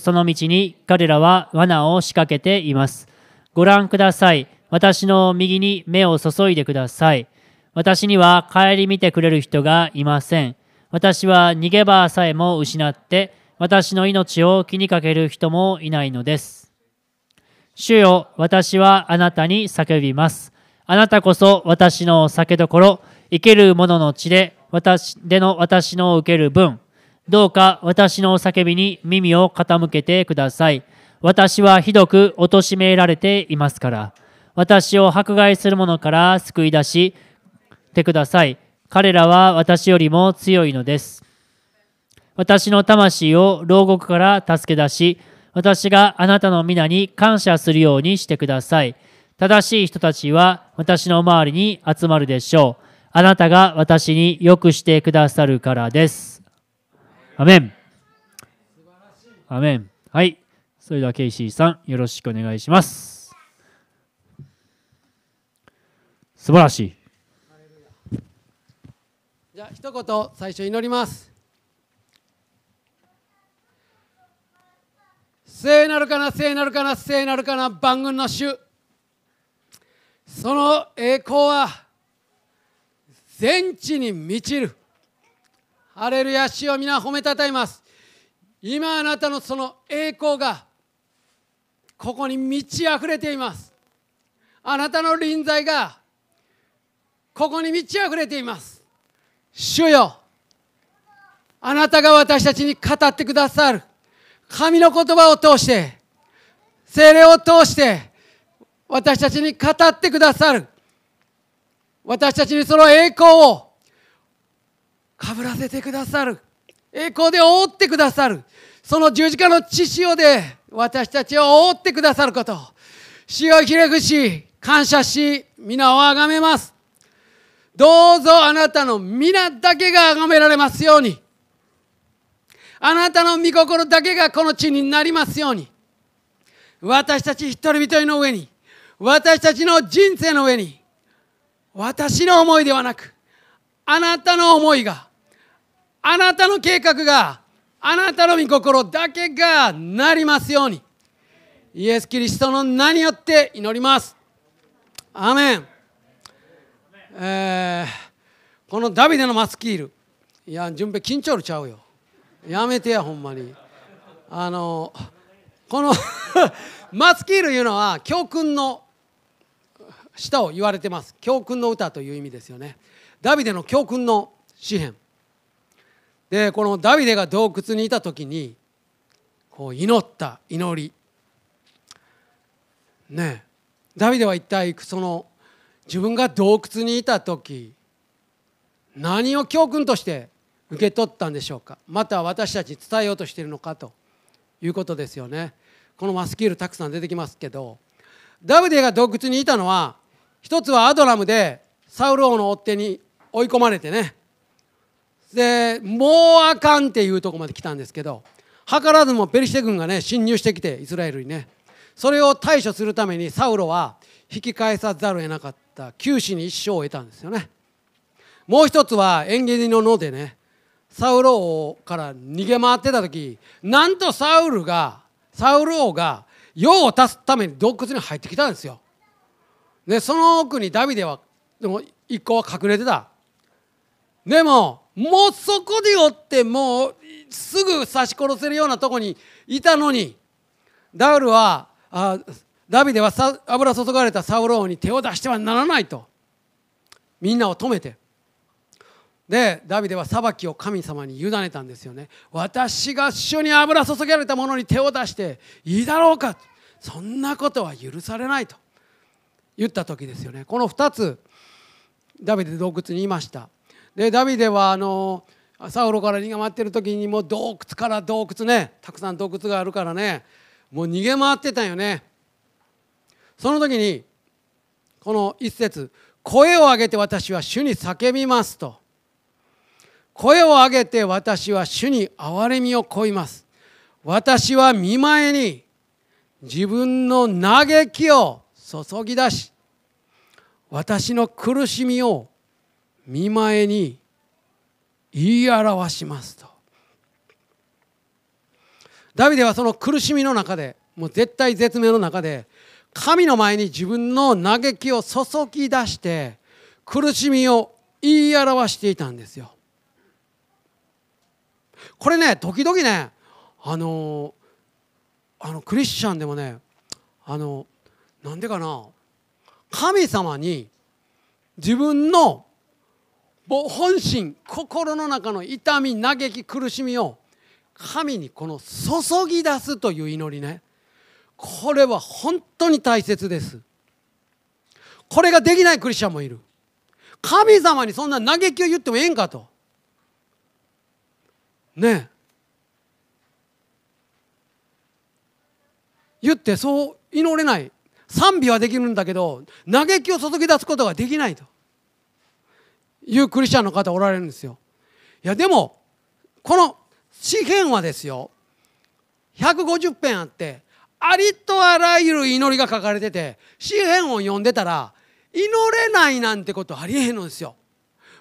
その道に彼らは罠を仕掛けています。ご覧ください。私の右に目を注いでください。私には顧みてくれる人がいません。私は逃げ場さえも失って、私の命を気にかける人もいないのです。主よ、私はあなたに叫びます。あなたこそ私の酒どころ、生ける者の地で私での私の受ける分、どうか私の叫びに耳を傾けてください。私はひどく貶められていますから、私を迫害する者から救い出してください。彼らは私よりも強いのです。私の魂を牢獄から助け出し、私があなたの皆に感謝するようにしてください。正しい人たちは私の周りに集まるでしょう。あなたが私に良くしてくださるからです。アメン。アメン。はい。それではケイシーさん、よろしくお願いします。素晴らしい。じゃあ一言最初祈ります聖なるかな聖なるかな聖なるかな万軍の主その栄光は全地に満ちるハレルヤ主を皆褒めたたえます。今あなたのその栄光がここに満ち溢れています。あなたの臨在がここに満ち溢れています。主よあなたが私たちに語ってくださる神の言葉を通して精霊を通して私たちに語ってくださる私たちにその栄光をかぶらせてくださる。栄光で覆ってくださる。その十字架の血潮で私たちを覆ってくださること。死をひれ伏し感謝し皆をあがめます。どうぞあなたの皆だけが崇められますように。あなたの御心だけがこの地になりますように。私たち一人一人の上に私たちの人生の上に私の思いではなくあなたの思いがあなたの計画があなたの御心だけがなりますように。イエス・キリストの名によって祈ります。アメン。えーこのダビデのマスキール。いや順平緊張るちゃうよ。やめてやほんまに。あのこの マスキールいうのは教訓の下を言われてます。教訓の歌という意味ですよね。ダビデの教訓の詩篇。でこのダビデが洞窟にいた時にこう祈った祈り。ねダビデは一体その自分が洞窟にいた時何を教訓として受け取ったんでしょうか？また私たちに伝えようとしているのかということですよね。このマスキールたくさん出てきますけどダビデが洞窟にいたのは一つはアドラムでサウル王の追っ手に追い込まれてねでもうあかんっていうとこまで来たんですけど図らずもペリシテ軍がね侵入してきてイスラエルにね。それを対処するためにサウロは引き返さざるを得なかった九死に一生を得たんですよね。もう一つは縁起の野でねサウル王から逃げ回ってた時なんとサウルがサウル王が用を足すために洞窟に入ってきたんですよ。でその奥にダビデはでも一個は隠れてた。でももうそこでよってもうすぐ刺し殺せるようなとこにいたのにダウルはあダビデはさ油注がれたサウロ王に手を出してはならないとみんなを止めて。でダビデは裁きを神様に委ねたんですよね。私が主に油注がれたものに手を出していいだろうか。そんなことは許されないと言った時ですよね。この2つダビデ洞窟にいました。でダビデはあのサウロから逃げ回ってる時にもう洞窟から洞窟ねたくさん洞窟があるからねもう逃げ回ってたんよね。その時にこの一節声を上げて私は主に叫びますと。声を上げて私は主に憐れみを乞います。私は見前に自分の嘆きを注ぎ出し私の苦しみを見前に言い表しますとダビデはその苦しみの中でもう絶対絶命の中で神の前に自分の嘆きを注ぎ出して苦しみを言い表していたんですよ。これね時々ねあのあのクリスチャンでもねあのなんでかな神様に自分の本心心の中の痛み嘆き苦しみを神にこの注ぎ出すという祈りね。これは本当に大切です。これができないクリスチャンもいる。神様にそんな嘆きを言ってもええんかと。ねえ。言ってそう祈れない。賛美はできるんだけど嘆きを注ぎ出すことができないと。いうクリスチャンの方おられるんですよ。いやでもこの詩篇はですよ150編あってありとあらゆる祈りが書かれてて詩篇を読んでたら祈れないなんてことありえへんのですよ。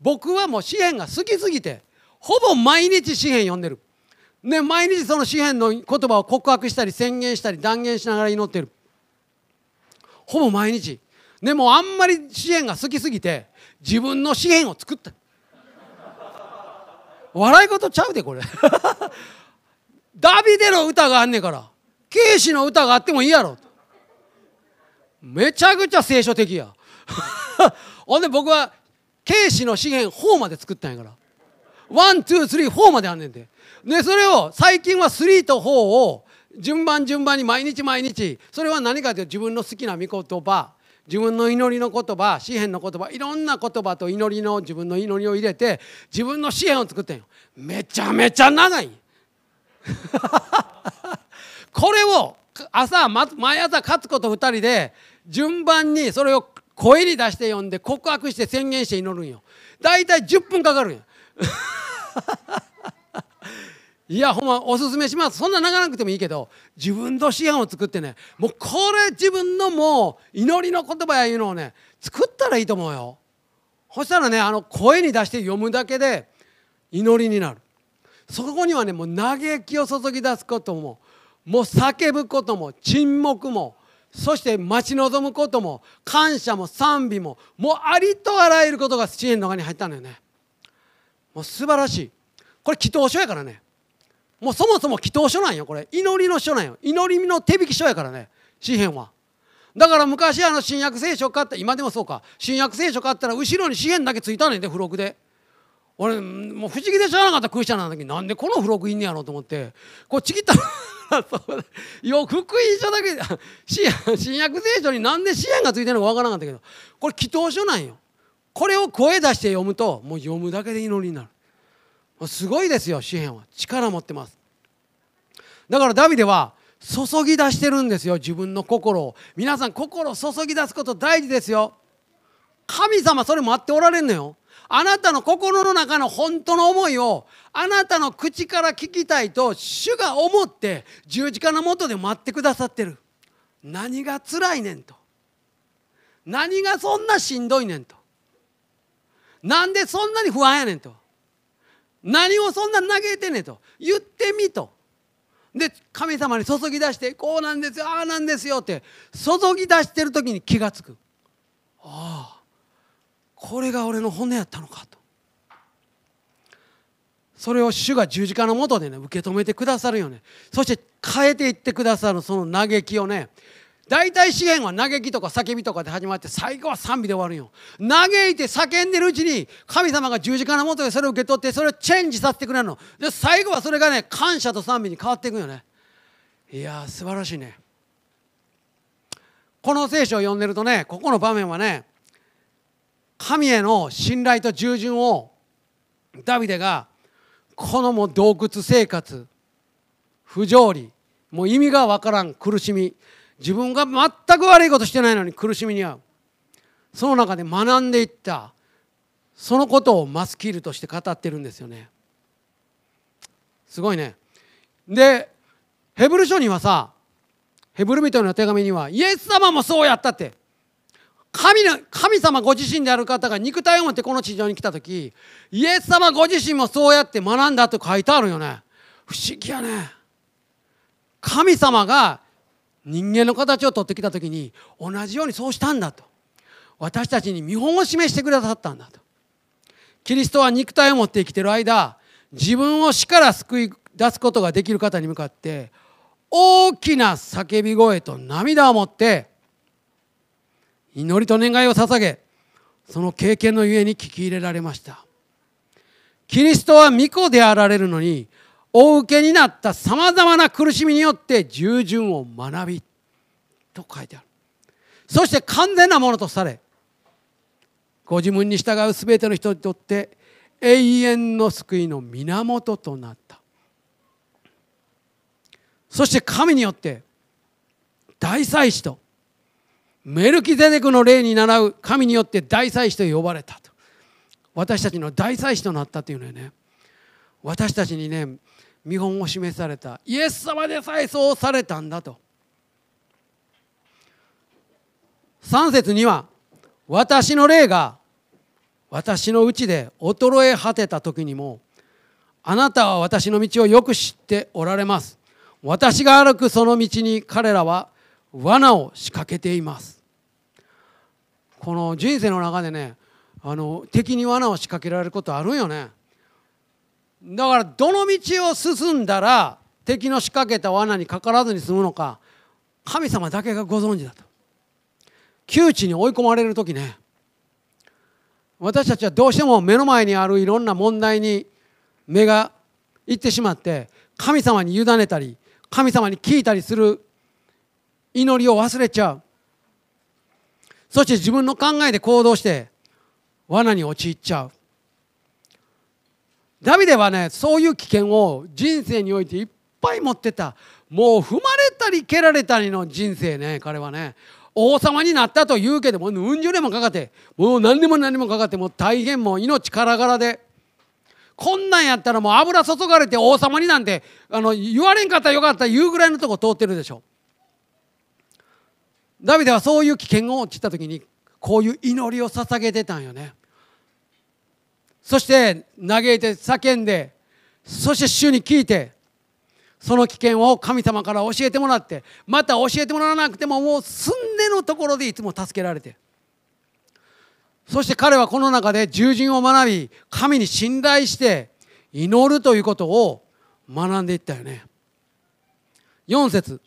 僕はもう詩篇が好きすぎてほぼ毎日詩篇読んでる。ね毎日その詩篇の言葉を告白したり宣言したり断言しながら祈ってる。ほぼ毎日。でもあんまり詩篇が好きすぎて自分の詩篇を作った。笑い事ちゃうでこれ。ダビデの歌があんねんから。警視の歌があってもいいやろ。めちゃくちゃ聖書的や。ほんで僕は警視の詩篇4まで作ったんやから。one two three four まであんねんででそれを最近は3と4を順番順番に毎日毎日それは何かというと自分の好きな御言葉。自分の祈りの言葉詩篇の言葉いろんな言葉と祈りの自分の祈りを入れて自分の詩篇を作ってんよ。めちゃめちゃ長い。これを朝毎朝かつ子と2人で順番にそれを声に出して読んで告白して宣言して祈るんよ。大体10分かかるんよ。いやほんまおすすめします。そんな長なくてもいいけど自分の詩案を作ってねもうこれ自分のもう祈りの言葉やいうのをね作ったらいいと思うよ。そしたらねあの声に出して読むだけで祈りになる。そこにはねもう嘆きを注ぎ出すことももう叫ぶことも沈黙もそして待ち望むことも感謝も賛美ももうありとあらゆることが支援の中に入ったんだよね。もう素晴らしい。これ祈祷書やからね。もうそもそも祈祷書なんよこれ。祈りの書なんよ。祈りの手引き書やからね詩篇は。だから昔あの新約聖書買った今でもそうか。新約聖書買ったら後ろに詩篇だけついたねんで付録で。俺もう不思議で知らなかったクリスチャンなんだけどなんでこの付録いんねやろうと思って。こうちぎったら よ福音書だけ 新約聖書になんで支援がついてるのかわからなかったけどこれ祈祷書なんよ。これを声出して読むともう読むだけで祈りになる。すごいですよ詩篇は。力持ってます。だからダビデは注ぎ出してるんですよ自分の心を。皆さん心を注ぎ出すこと大事ですよ。神様それ待っておられんのよ。あなたの心の中の本当の思いをあなたの口から聞きたいと主が思って十字架のもとで待ってくださってる。何が辛いねんと。何がそんなしんどいねんと。なんでそんなに不安やねんと。何をそんな嘆いてねと。言ってみと。で神様に注ぎ出してこうなんですよああなんですよって注ぎ出してる時に気が付く。ああこれが俺の骨やったのかと。それを主が十字架のもとでね受け止めてくださるよね。そして変えていってくださるその嘆きをね大体資源は嘆きとか叫びとかで始まって最後は賛美で終わるよ。嘆いて叫んでるうちに神様が十字架のもとでそれを受け取ってそれをチェンジさせてくれるの。で最後はそれがね感謝と賛美に変わっていくよね。いやー素晴らしいね。この聖書を読んでるとねここの場面はね神への信頼と従順をダビデがこのも洞窟生活不条理もう意味がわからん苦しみ自分が全く悪いことしてないのに苦しみに遭う。その中で学んでいった。そのことをマスキルとして語ってるんですよね。すごいね。でヘブル書にはさヘブル人の手紙にはイエス様もそうやったって。神の神様ご自身である方が肉体を持ってこの地上に来た時イエス様ご自身もそうやって学んだと書いてあるよね。不思議やね。神様が人間の形を取ってきた時に同じようにそうしたんだと。私たちに見本を示してくださったんだと。キリストは肉体を持って生きてる間自分を死から救い出すことができる方に向かって大きな叫び声と涙を持って祈りと願いを捧げその経験のゆえに聞き入れられました。キリストは御子であられるのにお受けになったさまざまな苦しみによって従順を学びと書いてある。そして完全なものとされご自分に従う全ての人にとって永遠の救いの源となった。そして神によって大祭司とメルキゼデクの霊に倣う神によって大祭司と呼ばれたと。私たちの大祭司となったというのはね。私たちにね見本を示された。イエス様でさえそうされたんだと。3節には私の霊が私のうちで衰え果てた時にもあなたは私の道をよく知っておられます。私が歩くその道に彼らは罠を仕掛けています。この人生の中でねあの敵に罠を仕掛けられることあるよね。だからどの道を進んだら敵の仕掛けた罠にかからずに済むのか神様だけがご存知だと。窮地に追い込まれる時ね私たちはどうしても目の前にあるいろんな問題に目がいってしまって神様に委ねたり神様に聞いたりする祈りを忘れちゃう。そして自分の考えで行動して罠に陥っちゃう。ダビデはねそういう危険を人生においていっぱい持ってた。もう踏まれたり蹴られたりの人生ね彼はね。王様になったと言うけどもうん十年もかかってもう何にも何にもかかってもう大変もう命からがらで。こんなんやったらもう油注がれて王様になんてあの言われんかったらよかった言うぐらいのとこ通ってるでしょ。ダビデはそういう危険が落ちた時にこういう祈りを捧げてたんよね。そして嘆いて叫んでそして主に聞いてその危険を神様から教えてもらってまた教えてもらわなくてももうすんでのところでいつも助けられて。そして彼はこの中で従順を学び神に信頼して祈るということを学んでいったよね。4節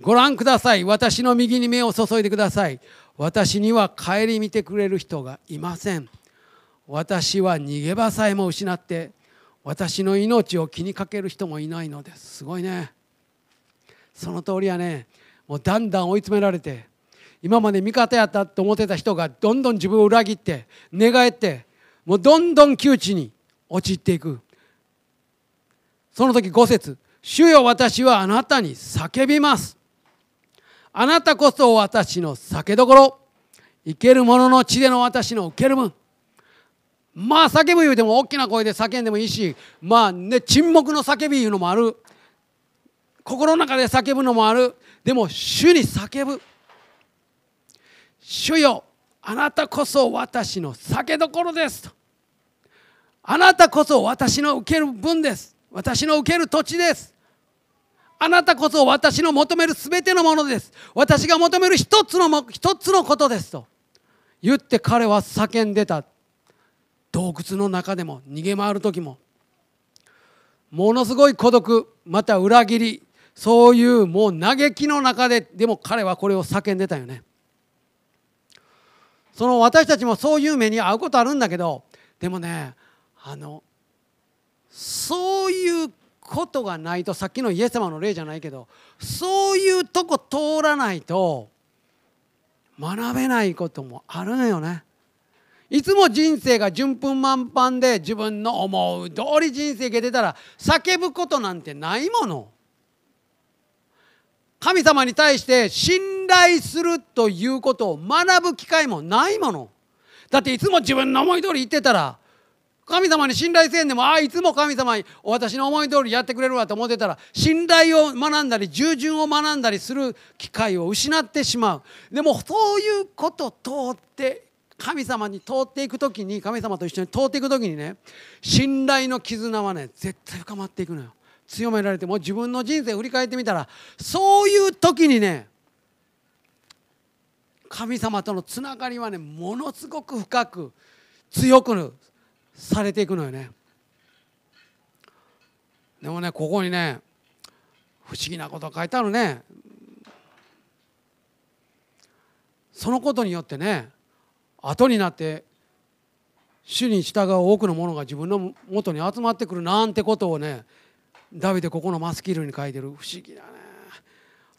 ご覧ください。私の右に目を注いでください。私には顧みてくれる人がいません。私は逃げ場さえも失って私の命を気にかける人もいないのです。すごいね。その通りやね。もうだんだん追い詰められて今まで味方やったと思ってた人がどんどん自分を裏切って寝返ってもうどんどん窮地に陥っていく。その時5節主よ私はあなたに叫びます」あなたこそ私の酒どころ。生ける者の地での私の受ける分。まあ叫ぶ言うても大きな声で叫んでもいいしまあね沈黙の叫びいうのもある。心の中で叫ぶのもある。でも主に叫ぶ。主よあなたこそ私の酒どころです。とあなたこそ私の受ける分です。私の受ける土地です。あなたこそ私の求める全てのものです。私が求める一つの一つのことですと。言って彼は叫んでた。洞窟の中でも逃げ回る時もものすごい孤独また裏切りそういうもう嘆きの中ででも彼はこれを叫んでたよねその私たちもそういう目に遭うことあるんだけどでもねあのそういうことがないとさっきのイエス様の例じゃないけどそういうとこ通らないと学べないこともあるのよね。いつも人生が順風満帆で自分の思う通り人生が出たら叫ぶことなんてないもの。神様に対して信頼するということを学ぶ機会もないもの。だっていつも自分の思い通り言ってたら神様に信頼せんでもああいつも神様に私の思い通りやってくれるわと思ってたら信頼を学んだり従順を学んだりする機会を失ってしまうでもそういうこと通って神様に通っていく時に神様と一緒に通っていく時にね信頼の絆はね絶対深まっていくのよ。強められても自分の人生振り返ってみたらそういう時にね神様とのつながりはねものすごく深く強くされていくのよね。でもねここにね不思議なこと書いてあるね。そのことによってね後になって主に従う多くの者が自分のもとに集まってくるなんてことをねダビデここのマスキルに書いてる。不思議だね。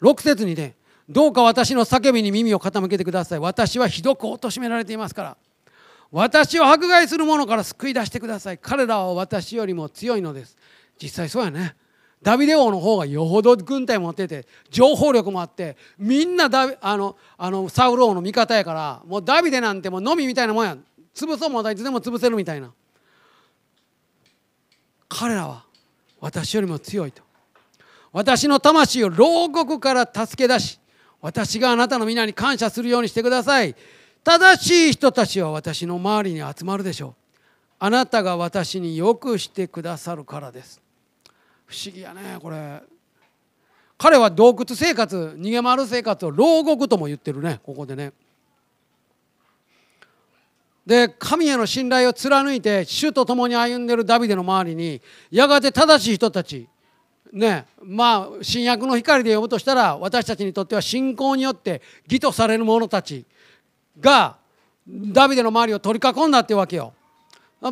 6節にねどうか私の叫びに耳を傾けてください。私はひどく貶められていますから。私を迫害する者から救い出してください。彼らは私よりも強いのです。実際そうやね。ダビデ王の方がよほど軍隊持ってて情報力もあってみんなダあのあのサウル王の味方やからもうダビデなんてもうのみみたいなもんや潰そうもいつでも潰せるみたいな。彼らは私よりも強いと。私の魂を牢獄から助け出し私があなたの皆に感謝するようにしてください。正しい人たちは私の周りに集まるでしょう。あなたが私によくしてくださるからです。不思議やねこれ彼は洞窟生活逃げ回る生活を牢獄とも言ってるねここでねで神への信頼を貫いて主と共に歩んでるダビデの周りにやがて正しい人たちねまあ新約の光で読むとしたら私たちにとっては信仰によって義とされる者たちがダビデの周りを取り囲んだってわけよ。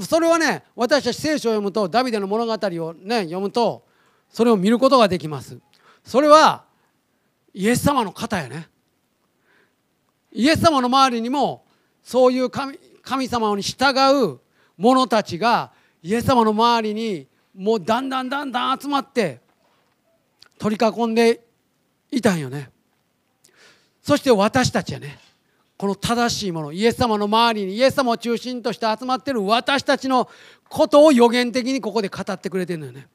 それはね私たち聖書を読むとダビデの物語をね読むとそれを見ることができます。それはイエス様の方やね。イエス様の周りにもそういう神神様に従う者たちがイエス様の周りにもうだんだんだんだん集まって取り囲んでいたんよねそして私たちはねこの正しいものイエス様の周りにイエス様を中心として集まってる私たちのことを予言的にここで語ってくれてるのよね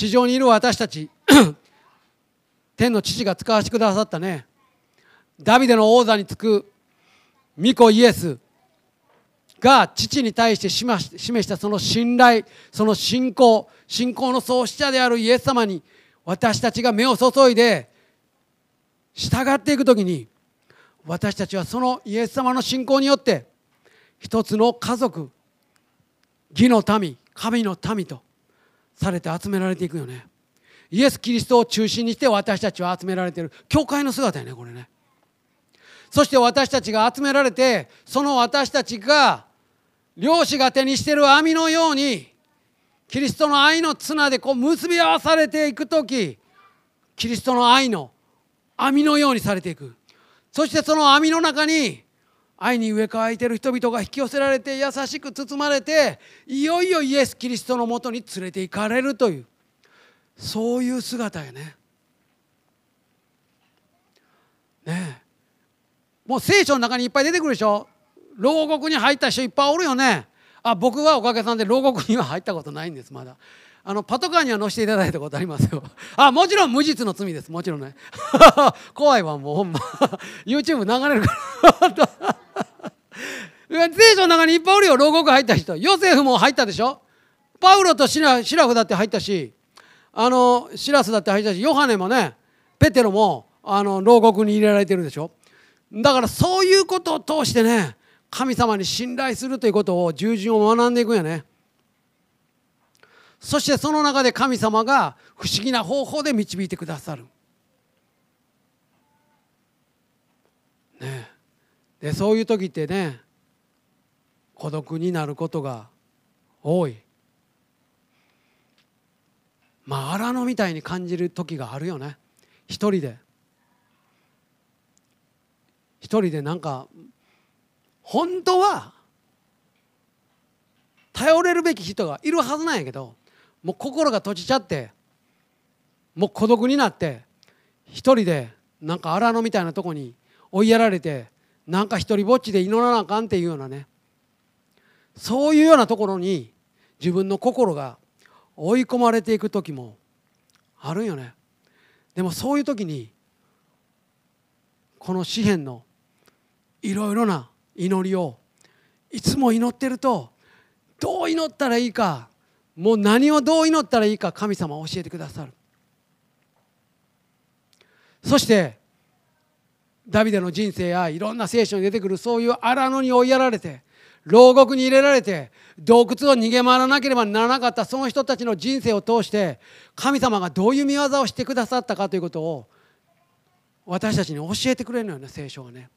地上にいる私たち。天の父が使わせてくださったね。ダビデの王座につく御子イエスが父に対して示したその信頼その信仰信仰の創始者であるイエス様に私たちが目を注いで従っていく時に私たちはそのイエス様の信仰によって一つの家族義の民神の民とされて集められていくよね。イエス・キリストを中心にして私たちは集められている。教会の姿やねこれね。そして私たちが集められてその私たちが漁師が手にしてる網のようにキリストの愛の綱でこう結び合わされていく時キリストの愛の網のようにされていく。そしてその網の中に愛に植え替えている人々が引き寄せられて優しく包まれていよいよイエス・キリストのもとに連れて行かれるというそういう姿やね。ねもう聖書の中にいっぱい出てくるでしょ。牢獄に入った人いっぱいおるよね。あ僕はおかげさんで牢獄には入ったことないんですまだ。あのパトカーには乗せていただいたことありますよ。あもちろん無実の罪です。もちろんね。怖いわもうほんま。YouTube 流れるから。聖書の中にいっぱいおるよ。牢獄入った人。ヨセフも入ったでしょ。パウロとシラシラフだって入ったしあのシラスだって入ったしヨハネもねペテロもあの牢獄に入れられてるでしょ。だからそういうことを通してね神様に信頼するということを従順を学んでいくんやね。そしてその中で神様が不思議な方法で導いてくださる。ねえ。でそういう時ってね孤独になることが多い。まあ荒野みたいに感じる時があるよね。一人で。一人でなんか本当は頼れるべき人がいるはずなんやけどもう心が閉じちゃってもう孤独になって一人でなんか荒野みたいなとこに追いやられてなんか一人ぼっちで祈らなあかんっていうようなね。そういうようなところに自分の心が追い込まれていく時もあるよね。でもそういう時にこの詩篇のいろいろな祈りをいつも祈ってるとどう祈ったらいいかもう何をどう祈ったらいいか神様教えてくださる。そしてダビデの人生やいろんな聖書に出てくるそういう荒野に追いやられて牢獄に入れられて洞窟を逃げ回らなければならなかったその人たちの人生を通して神様がどういう見業をしてくださったかということを私たちに教えてくれるのよね聖書がね。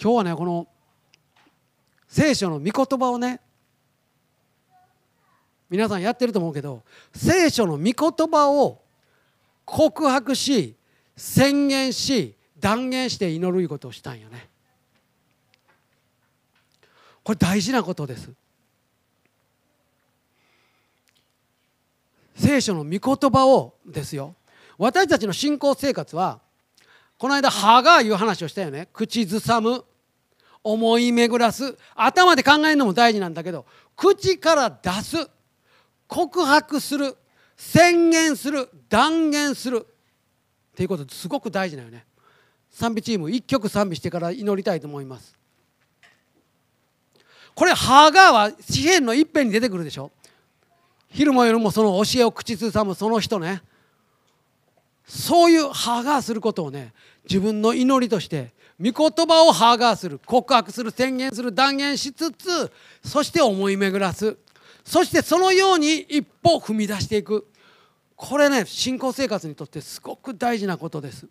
今日はねこの聖書の御言葉をね皆さんやってると思うけど聖書の御言葉を告白し宣言し断言して祈るいうことをしたんよね。これ大事なことです。聖書の御言葉をですよ。私たちの信仰生活はこの間歯がいう話をしたよね。口ずさむ思い巡らす頭で考えるのも大事なんだけど口から出す告白する宣言する断言する。っていうことすごく大事だよね。賛美チーム1曲賛美してから祈りたいと思います。これハガーは詩篇の一辺に出てくるでしょ。昼も夜もその教えを口ずさむその人ね。そういうハガーすることをね自分の祈りとして御言葉をハガーする告白する宣言する断言しつつそして思い巡らす。そしてそのように一歩踏み出していく。これね信仰生活にとってすごく大事なことです。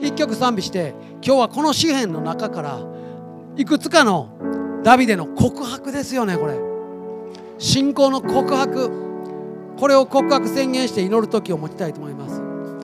一曲賛美して今日はこの詩篇の中からいくつかのダビデの告白ですよねこれ。信仰の告白。これを告白宣言して祈る時を持ちたいと思います。